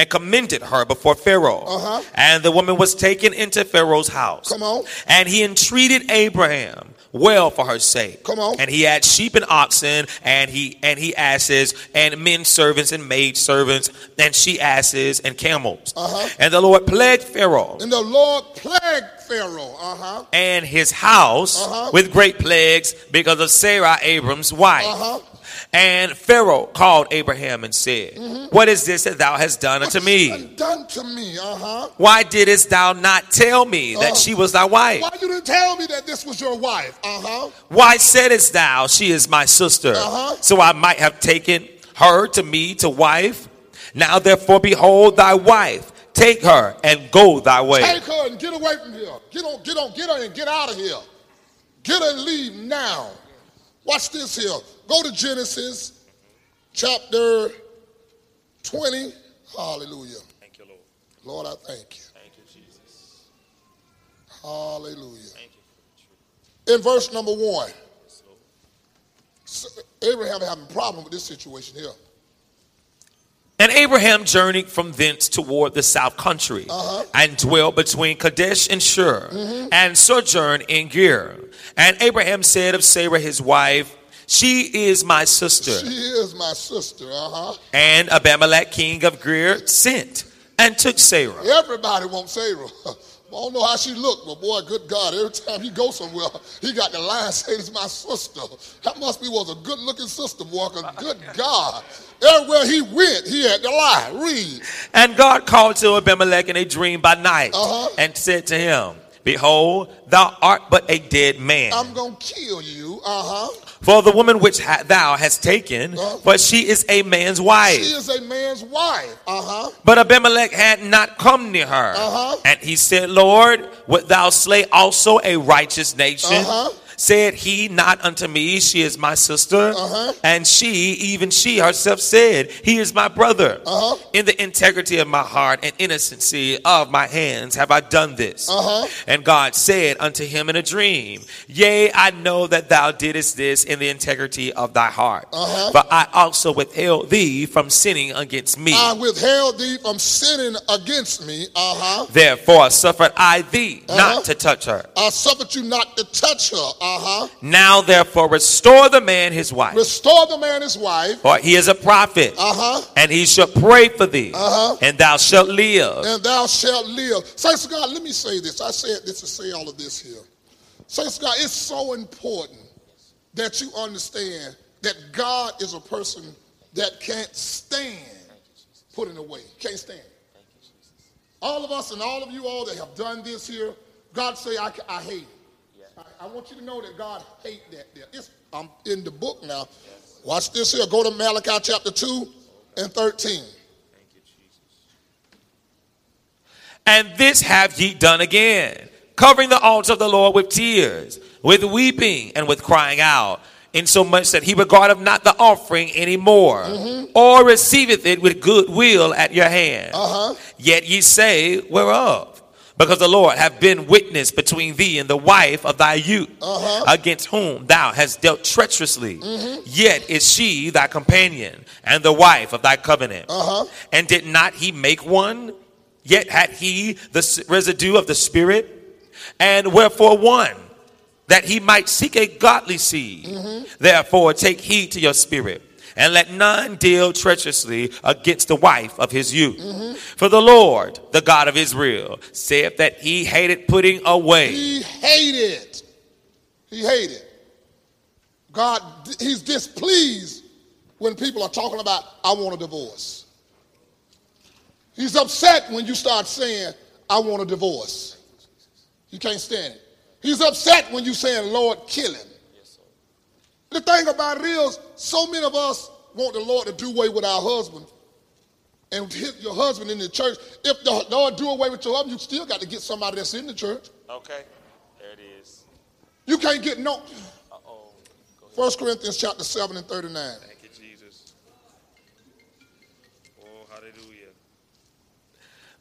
and commended her before Pharaoh. Uh-huh. And the woman was taken into Pharaoh's house. Come on. And he entreated Abraham well for her sake. Come on. And he had sheep and oxen, and he and he asses, and men servants and maid servants, and she asses and camels. Uh-huh. And the Lord plagued Pharaoh And the Lord plagued Pharaoh. Uh-huh. and his house Uh-huh. with great plagues because of Sarah, Abram's wife. Uh-huh. And Pharaoh called Abraham and said, What is this that thou hast done unto me? done to me. Uh-huh. Why didst thou not tell me that Uh. she was thy wife? Why you didn't tell me that this was your wife? Uh-huh. Why saidst thou, She is my sister? Uh-huh. So I might have taken her to me to wife. Now therefore, behold thy wife. Take her and go thy way. Take her and get away from here. Get on, get on, get her and get out of here. Get her and leave now. Watch this here. Go to Genesis chapter 20. Hallelujah. Thank you, Lord. Lord, I thank you. Thank you, Jesus. Hallelujah. Thank you. In verse number one, so Abraham having a problem with this situation here. And Abraham journeyed from thence toward the south country, Uh-huh. and dwelt between Kadesh and Shur, and sojourned in Ger. And Abraham said of Sarah his wife, She is my sister. She is my sister. Uh-huh. And Abimelech king of Ger sent and took Sarah. Everybody wants Sarah. I don't know how she looked, but boy, good God, every time he goes somewhere, he got the line saying it's my sister. That must be was a good looking sister, boy, good God. Everywhere he went, he had to lie. Read. And God called to Abimelech in a dream by night, Uh-huh. and said to him, Behold, thou art but a dead man. I'm gonna kill you. Uh-huh. For the woman which ha- thou hast taken, Uh-huh. for she is a man's wife. She is a man's wife. Uh-huh. But Abimelech had not come near her. Uh-huh. And he said, Lord, would thou slay also a righteous nation? Uh-huh. Said he not unto me, She is my sister? Uh-huh. And she, even she herself, said, He is my brother. Uh-huh. In the integrity of my heart and innocency of my hands have I done this. Uh-huh. And God said unto him in a dream, Yea, I know that thou didst this in the integrity of thy heart. Uh-huh. For I also withheld thee from sinning against me. I withheld thee from sinning against me. Uh-huh. Therefore suffered I thee Uh-huh. not to touch her. I suffered you not to touch her. Uh-huh. Now therefore restore the man his wife, Restore the man his wife. for he is a prophet, Uh-huh. and he shall pray for thee, Uh-huh. and thou shalt live. and thou shalt live. Saints of God, let me say this. I said this to say all of this here. Saints of God, it's so important that you understand that God is a person that can't stand putting away. Can't stand. All of us and all of you all that have done this here, God say, I, I hate it. I, I want you to know that God hate that. There. It's, I'm in the book now. Watch this here. Go to Malachi chapter 2 and 13. And this have ye done again, covering the altar of the Lord with tears, with weeping, and with crying out, insomuch that he regardeth not the offering any more, or receiveth it with good will at your hand. Uh-huh. Yet ye say, Whereof? Because the Lord have been witness between thee and the wife of thy youth, Uh-huh. against whom thou hast dealt treacherously. Yet is she thy companion, and the wife of thy covenant. Uh-huh. And did not he make one? Yet had he the residue of the Spirit? And wherefore one? That he might seek a godly seed. Therefore take heed to your spirit. And let none deal treacherously against the wife of his youth. For the Lord, the God of Israel, saith that he hated putting away. He hated. He hated. God, he's displeased when people are talking about, I want a divorce. He's upset when you start saying, I want a divorce. You can't stand it. He's upset when you're saying, Lord, kill him. The thing about it is, so many of us want the Lord to do away with our husband and hit your husband in the church. If the Lord do away with your husband, you still got to get somebody that's in the church. Okay, there it is. You can't get no. Uh-oh. 1 Corinthians chapter 7 and 39. Thank you, Jesus. Oh, hallelujah.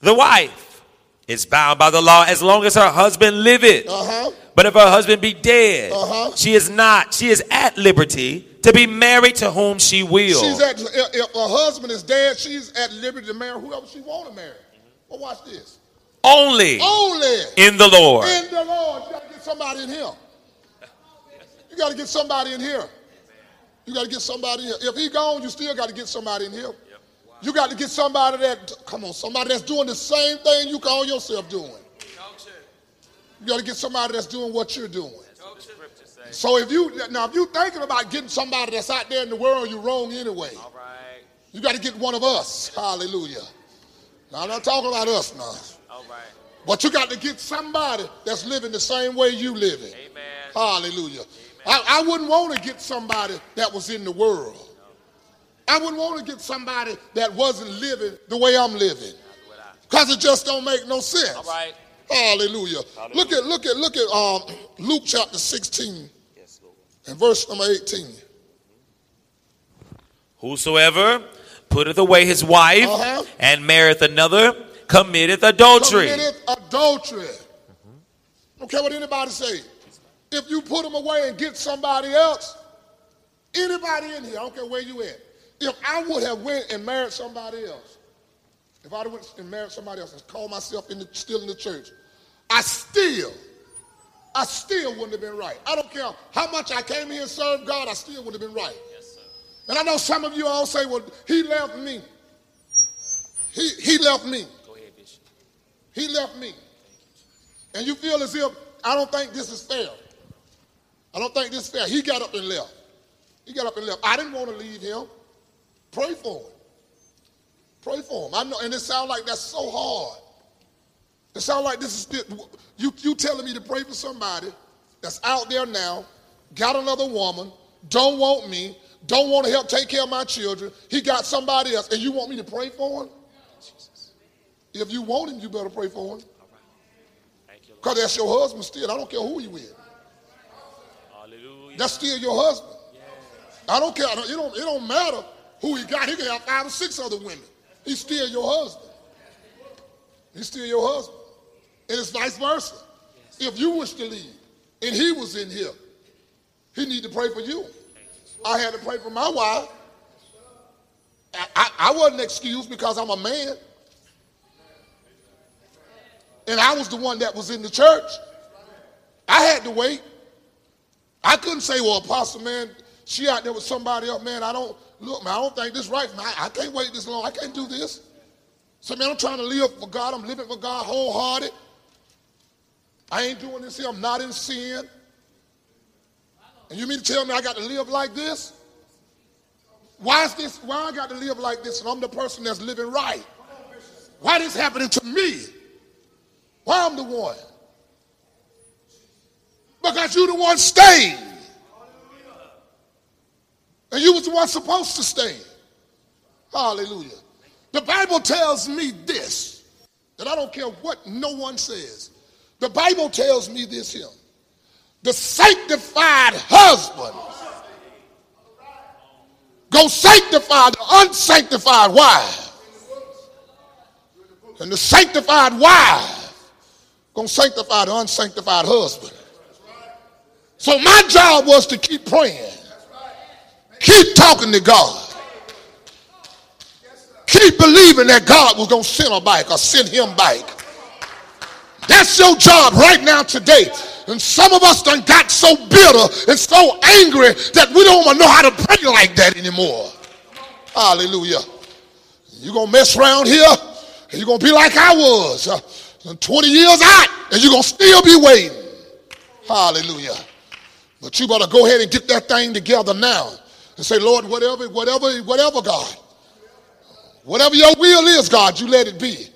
The wife is bound by the law as long as her husband liveth. Uh-huh. But if her husband be dead, Uh-huh. she is not. She is at liberty to be married to whom she will. She's at, if, her husband is dead, she's at liberty to marry whoever she want to marry. But watch this. only Only in the Lord. in the Lord. You got to get somebody in here. You got to get somebody in here. You got to get somebody in here. If he gone, you still got to get somebody in here. You got to get somebody that, come on, somebody that's doing the same thing you call yourself doing. You got to get somebody that's doing what you're doing. So if you now if you thinking about getting somebody that's out there in the world, you're wrong anyway. All right. You got to get one of us. Hallelujah. Now I'm not talking about us now. All right. But you got to get somebody that's living the same way you living. Amen. Hallelujah. I, I wouldn't want to get somebody that was in the world. I wouldn't want to get somebody that wasn't living the way I'm living. Because it just don't make no sense. All right. Hallelujah. Look at look at look at um, Luke chapter 16 Yes, and verse number 18. Whosoever putteth away his wife Uh-huh. and marrieth another committeth adultery. Committed adultery. Don't care what anybody say. If you put them away and get somebody else, anybody in here, I don't care where you at. If I would have went and married somebody else, if have went and married somebody else and called myself in the, still in the church, I still, I still wouldn't have been right. I don't care how much I came here and served God, I still would have been right. And I know some of you all say, well, he left me. He, he left me. Go ahead, Bishop. He left me. And you feel as if I don't think this is fair. I don't think this is fair. He got up and left. He got up and left. I didn't want to leave him. Pray for him. Pray for him. I know, and it sounds like that's so hard. It sounds like this is you you telling me to pray for somebody that's out there now, got another woman, don't want me, don't want to help take care of my children. He got somebody else, and you want me to pray for him? If you want him, you better pray for him. Because that's your husband still. I don't care who you with. Hallelujah. That's still your husband. I don't care. It don't, it don't matter who he got. He can have five or six other women. He's still your husband. He's still your husband. And it's vice versa. If you wish to leave and he was in here, he need to pray for you. I had to pray for my wife. I, I, I wasn't excused because I'm a man. And I was the one that was in the church. I had to wait. I couldn't say, well, Apostle, man, she out there with somebody else, man. I don't look, man. I don't think this right. Man, I, I can't wait this long. I can't do this. So, man, I'm trying to live for God. I'm living for God wholehearted. I ain't doing this here. I'm not in sin. And you mean to tell me I got to live like this? Why is this? Why I got to live like this and I'm the person that's living right? Why this happening to me? Why I'm the one? Because you the one stayed. And you was the one supposed to stay. Hallelujah. The Bible tells me this, that I don't care what no one says. The Bible tells me this here. The sanctified husband go sanctify the unsanctified wife. And the sanctified wife gonna sanctify the unsanctified husband. So my job was to keep praying. Keep talking to God. Keep believing that God was to send a bike or send him back. That's your job right now today. And some of us done got so bitter and so angry that we don't know how to pray like that anymore. Hallelujah. You're going to mess around here and you're going to be like I was. Uh, 20 years out and you're going to still be waiting. Hallelujah. But you better go ahead and get that thing together now and say, Lord, whatever, whatever, whatever, God, whatever your will is, God, you let it be.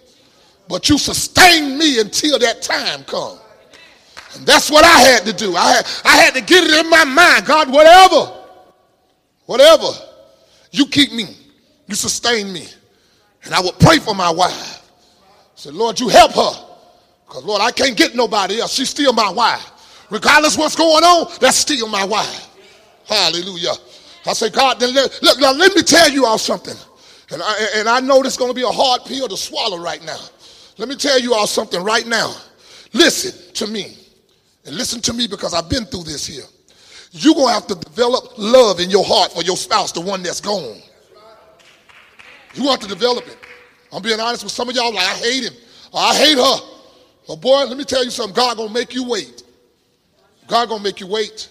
But you sustain me until that time comes. And that's what I had to do. I had, I had to get it in my mind. God, whatever, whatever, you keep me. You sustain me. And I would pray for my wife. I said, Lord, you help her. Because, Lord, I can't get nobody else. She's still my wife. Regardless what's going on, that's still my wife. Hallelujah. I say, God, then let, look, now let me tell you all something. And I, and I know this is going to be a hard pill to swallow right now. Let me tell you all something right now. Listen to me. And listen to me because I've been through this here. You're going to have to develop love in your heart for your spouse, the one that's gone. You want to develop it. I'm being honest with some of y'all, like, I hate him. I hate her. But boy, let me tell you something. God going to make you wait. God going to make you wait.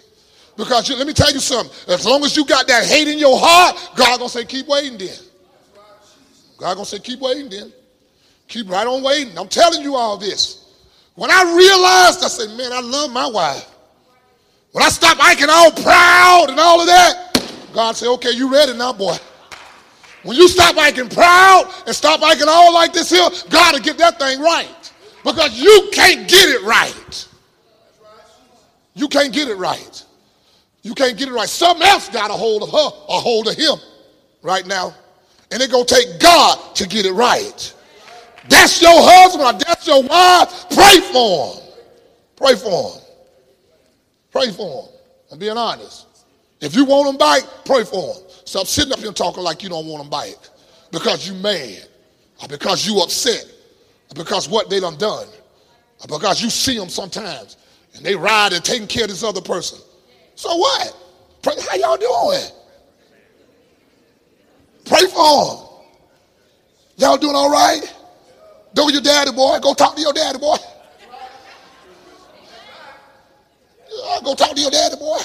Because you, let me tell you something. As long as you got that hate in your heart, God gonna say, keep waiting then. God gonna say, keep waiting then. Keep right on waiting. I'm telling you all this. When I realized, I said, man, I love my wife. When I stopped acting all proud and all of that, God said, okay, you ready now, boy. When you stop acting proud and stop acting all like this here, God will get that thing right. Because you can't get it right. You can't get it right. You can't get it right. Something else got a hold of her or hold of him right now. And it's going to take God to get it right. That's your husband or that's your wife. Pray for him. Pray for him. Pray for him. I'm being honest. If you want him back, pray for him. Stop sitting up here talking like you don't want him back because you mad or because you upset or because what they done done or because you see them sometimes and they ride and taking care of this other person. So what? Pray, how y'all doing? Pray for them. Y'all doing all right? Go your daddy, boy. Go talk to your daddy, boy. Go talk to your daddy, boy.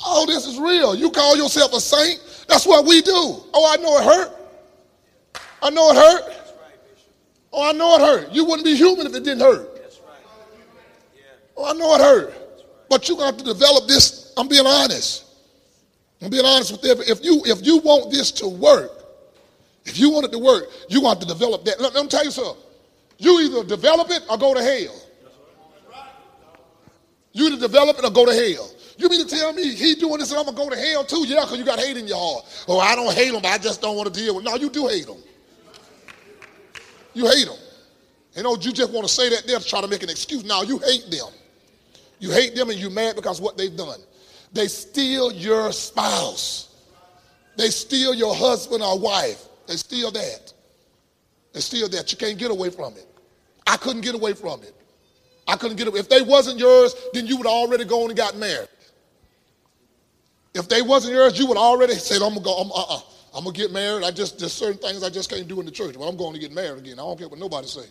All this is real. You call yourself a saint. That's what we do. Oh, I know it hurt. I know it hurt. Oh, I know it hurt. You wouldn't be human if it didn't hurt. Oh, I know it hurt. But you're going to have to develop this. I'm being honest. I'm being honest with you. If you if you want this to work, if you want it to work, you're going to to develop that. Let, let me tell you something. You either develop it or go to hell. You either develop it or go to hell. You mean to tell me he doing this and I'm gonna go to hell too? Yeah, because you got hate in your heart. Oh, I don't hate him, I just don't want to deal with. No, you do hate him. You hate him. You oh, know, you just want to say that there to try to make an excuse. Now you hate them. You hate them and you're mad because what they've done. They steal your spouse. They steal your husband or wife. They steal that. They steal that. You can't get away from it. I couldn't get away from it. I couldn't get away. If they wasn't yours, then you would already gone and got married. If they wasn't yours, you would already said, I'm gonna go, I'm, uh-uh. I'm gonna get married. I just there's certain things I just can't do in the church. But I'm going to get married again. I don't care what nobody say.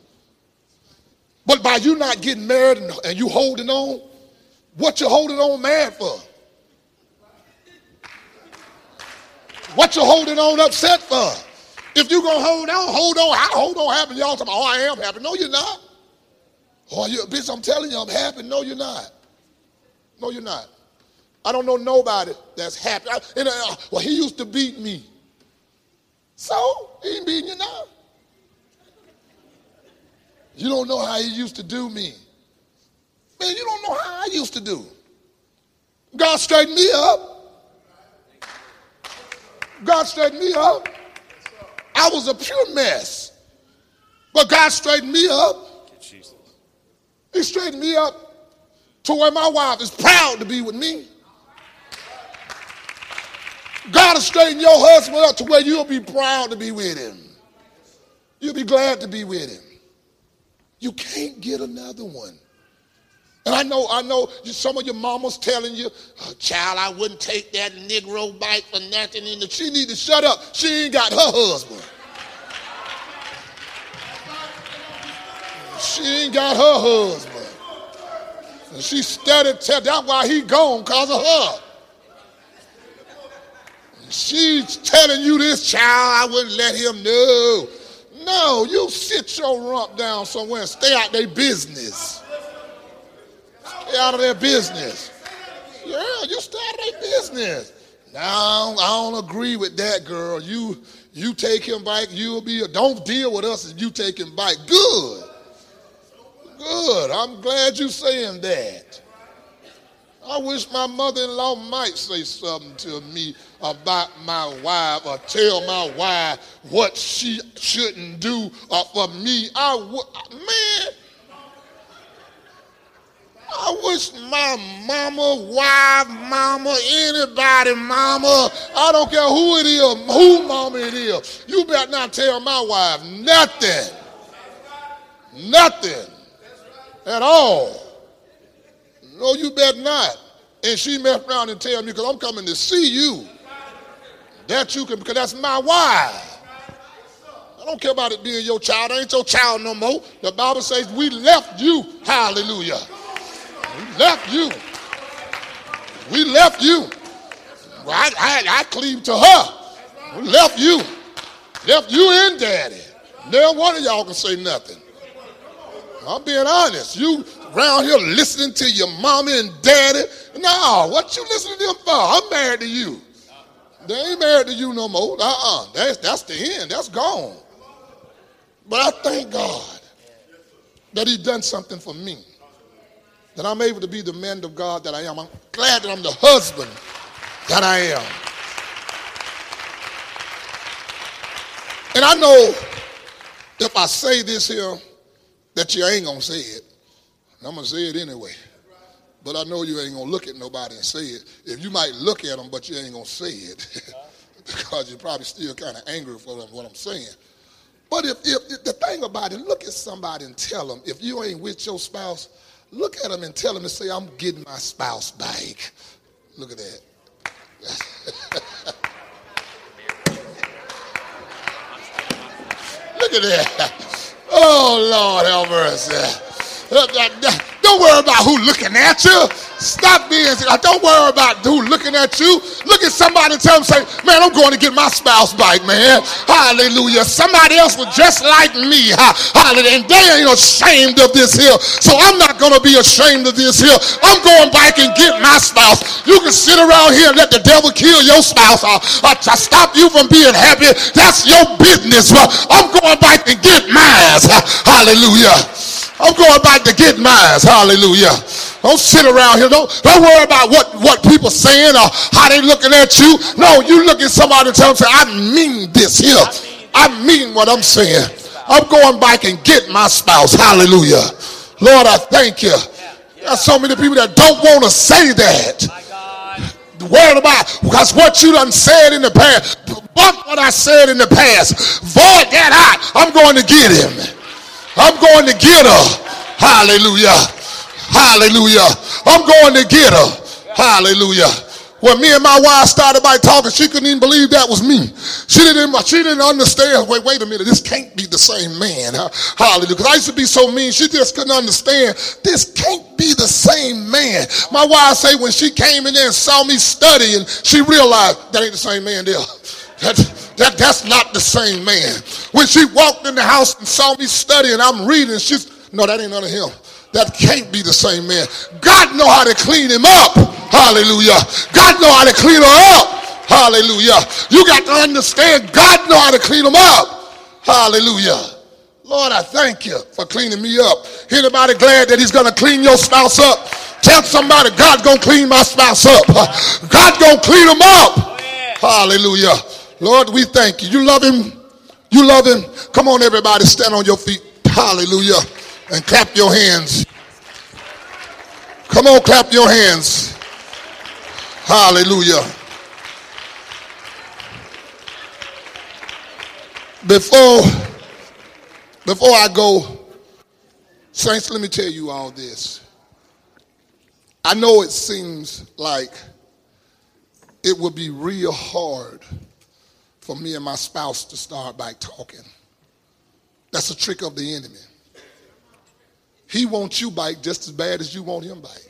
But by you not getting married and, and you holding on, What you holding on mad for? What you holding on upset for? If you gonna hold on, hold on. I hold on happy. Y'all talking about, oh, I am happy. No, you're not. Oh, you bitch, I'm telling you, I'm happy. No, you're not. No, you're not. I don't know nobody that's happy. I, and, uh, well, he used to beat me. So, he ain't beating you now. You don't know how he used to do me. Man, you don't know how I used to do. God straightened me up. God straightened me up. I was a pure mess. But God straightened me up. He straightened me up to where my wife is proud to be with me. God will straighten your husband up to where you'll be proud to be with him. You'll be glad to be with him. You can't get another one. And I know, I know some of your mamas telling you, oh, child, I wouldn't take that Negro bite for nothing. And she need to shut up. She ain't got her husband. She ain't got her husband. And she started tell that's why he gone because of her. She's telling you this child, I wouldn't let him know. No, you sit your rump down somewhere and stay out their business. Out of their business. Yeah, you stay out of their business. Now I don't agree with that, girl. You you take him back, you'll be a, don't deal with us if you take him back. Good. Good. I'm glad you're saying that. I wish my mother-in-law might say something to me about my wife or tell my wife what she shouldn't do for me. I would, man. I wish my mama, wife, mama, anybody, mama, I don't care who it is, who mama it is, you better not tell my wife nothing. Nothing at all. No, you better not. And she mess around and tell me, because I'm coming to see you. That you can, because that's my wife. I don't care about it being your child. I ain't your child no more. The Bible says we left you. Hallelujah. We left you. We left you. I, I, I cleave to her. We left you. Left you and daddy. Never one of y'all can say nothing. I'm being honest. You around here listening to your mommy and daddy. No, what you listening to them for? I'm married to you. They ain't married to you no more. Uh-uh. That's, that's the end. That's gone. But I thank God that he done something for me. That I'm able to be the man of God that I am. I'm glad that I'm the husband that I am. And I know if I say this here, that you ain't gonna say it. I'm gonna say it anyway. But I know you ain't gonna look at nobody and say it. If you might look at them, but you ain't gonna say it because you're probably still kind of angry for what I'm saying. But if, if, if, the thing about it, look at somebody and tell them, if you ain't with your spouse, look at them and tell them and say, I'm getting my spouse back. Look at that. look at that. Oh, Lord, have mercy. Don't worry about who looking at you. Stop being, don't worry about dude looking at you. Look at somebody and tell them, say, man, I'm going to get my spouse back, man. Hallelujah. Somebody else was just like me. Hallelujah. And they ain't ashamed of this here. So I'm not going to be ashamed of this here. I'm going back and get my spouse. You can sit around here and let the devil kill your spouse or, to stop you from being happy. That's your business. I'm going back and get mine. Hallelujah. I'm going back to get mine. Hallelujah. Don't sit around here. Don't, don't worry about what, what people saying or how they looking at you. No, you look at somebody and tell them, say, I mean this here. I mean what I'm saying. I'm going back and get my spouse. Hallelujah. Lord, I thank you. There's so many people that don't want to say that. Worried about because what you done said in the past. But what I said in the past. Void that out. I'm going to get him. I'm going to get her. Hallelujah. Hallelujah. I'm going to get her. Hallelujah. When me and my wife started by talking, she couldn't even believe that was me. She didn't, she didn't understand. Wait, wait a minute. This can't be the same man. Hallelujah. Because I used to be so mean. She just couldn't understand. This can't be the same man. My wife say when she came in there and saw me studying, she realized that ain't the same man there. That, that's not the same man. When she walked in the house and saw me studying, I'm reading, she's, no, that ain't none of him. That can't be the same man. God know how to clean him up. Hallelujah. God know how to clean her up. Hallelujah. You got to understand God know how to clean them up. Hallelujah. Lord, I thank you for cleaning me up. Anybody glad that he's going to clean your spouse up? Tell somebody God's going to clean my spouse up. God's going to clean them up. Hallelujah. Lord, we thank you. You love him. You love him. Come on, everybody, stand on your feet. Hallelujah. And clap your hands. Come on, clap your hands. Hallelujah. Before, before I go, Saints, let me tell you all this. I know it seems like it would be real hard for me and my spouse to start by talking. That's a trick of the enemy. He wants you back just as bad as you want him back.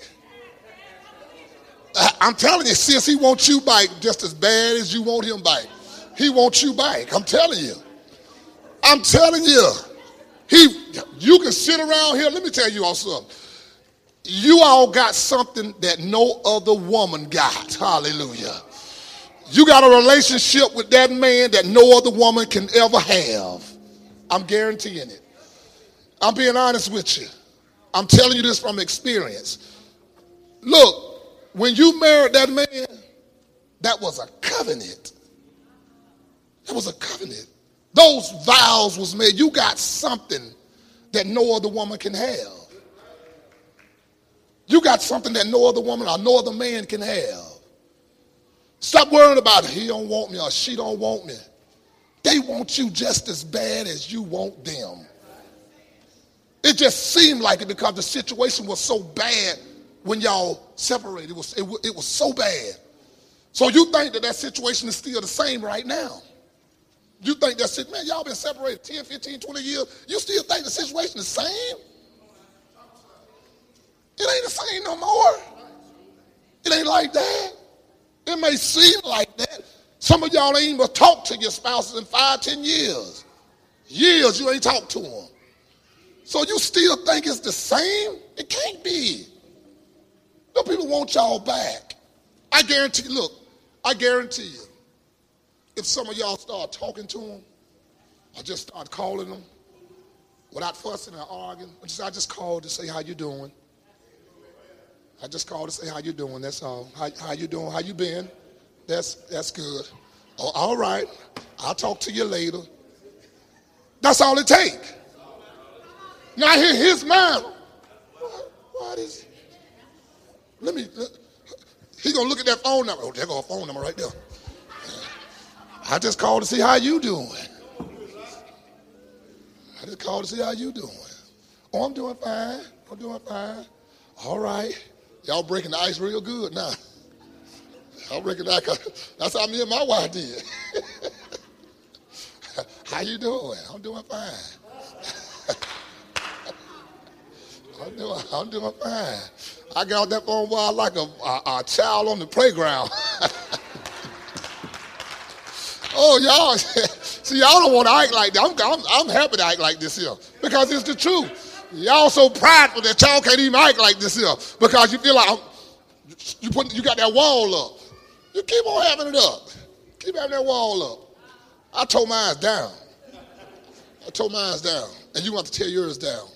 I'm telling you, sis, he wants you back just as bad as you want him back. He wants you back. I'm telling you. I'm telling you. He, you can sit around here. Let me tell you all something. You all got something that no other woman got. Hallelujah. You got a relationship with that man that no other woman can ever have. I'm guaranteeing it. I'm being honest with you. I'm telling you this from experience. Look, when you married that man, that was a covenant. That was a covenant. Those vows was made. You got something that no other woman can have. You got something that no other woman or no other man can have. Stop worrying about it. he don't want me or she don't want me. They want you just as bad as you want them. It just seemed like it because the situation was so bad when y'all separated. It was, it, it was so bad. So you think that that situation is still the same right now. You think that's it, man, y'all been separated 10, 15, 20 years. You still think the situation is the same? It ain't the same no more. It ain't like that. It may seem like that. Some of y'all ain't even talked to your spouses in five, ten years. Years you ain't talked to them. So you still think it's the same? It can't be. No people want y'all back. I guarantee, look, I guarantee you, if some of y'all start talking to them, or just start calling them without fussing or arguing, I just called to say how you doing. I just called to say how you doing. That's all. How, how you doing? How you been? That's that's good. Oh, all right. I'll talk to you later. That's all it takes. Now hear his mind. What, what is? Let me. He gonna look at that phone number. Oh, there go a phone number right there. I just called to see how you doing. I just called to see how you doing. Oh, I'm doing fine. I'm doing fine. All right. Y'all breaking the ice real good now. I reckon that, that's how me and my wife did. how you doing? I'm doing fine. I'm doing, I'm doing fine. I got that phone while like a, a, a child on the playground. oh, y'all, see, y'all don't want to act like that. I'm, I'm, I'm happy to act like this here because it's the truth. Y'all so prideful that y'all can't even act like this here because you feel like you put you got that wall up. You keep on having it up. Keep having that wall up. I told mine down. I told mine down. And you want to tear yours down.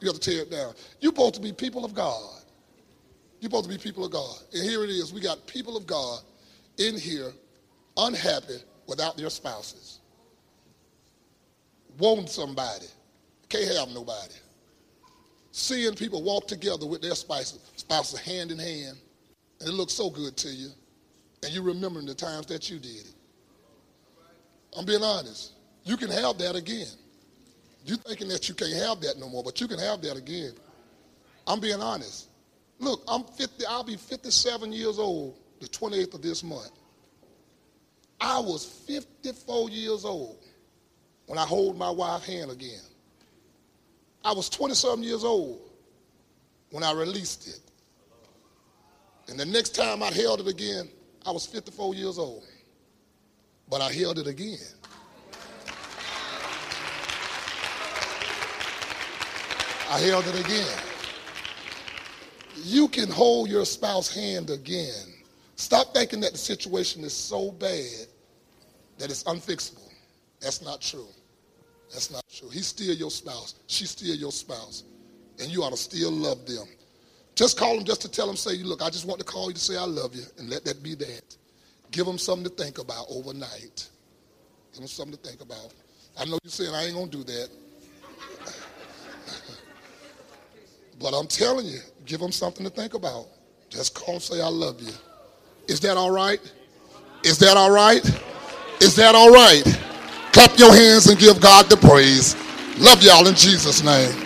You have to tear it down. You're supposed to be people of God. You're supposed to be people of God. And here it is. We got people of God in here unhappy without their spouses. Want somebody. Can't have nobody seeing people walk together with their spouses, spouses hand in hand, and it looks so good to you, and you remembering the times that you did it. I'm being honest. You can have that again. You're thinking that you can't have that no more, but you can have that again. I'm being honest. Look, I'm 50, I'll be 57 years old the 28th of this month, I was 54 years old when I hold my wife's hand again. I was 20 something years old when I released it. And the next time I held it again, I was 54 years old. But I held it again. I held it again. You can hold your spouse's hand again. Stop thinking that the situation is so bad that it's unfixable. That's not true. That's not true. He's still your spouse. She's still your spouse. And you ought to still love them. Just call them just to tell them, say, look, I just want to call you to say I love you, and let that be that. Give them something to think about overnight. Give them something to think about. I know you're saying I ain't going to do that. but I'm telling you, give them something to think about. Just call and say I love you. Is that all right? Is that all right? Is that all right? Clap your hands and give God the praise. Love y'all in Jesus' name.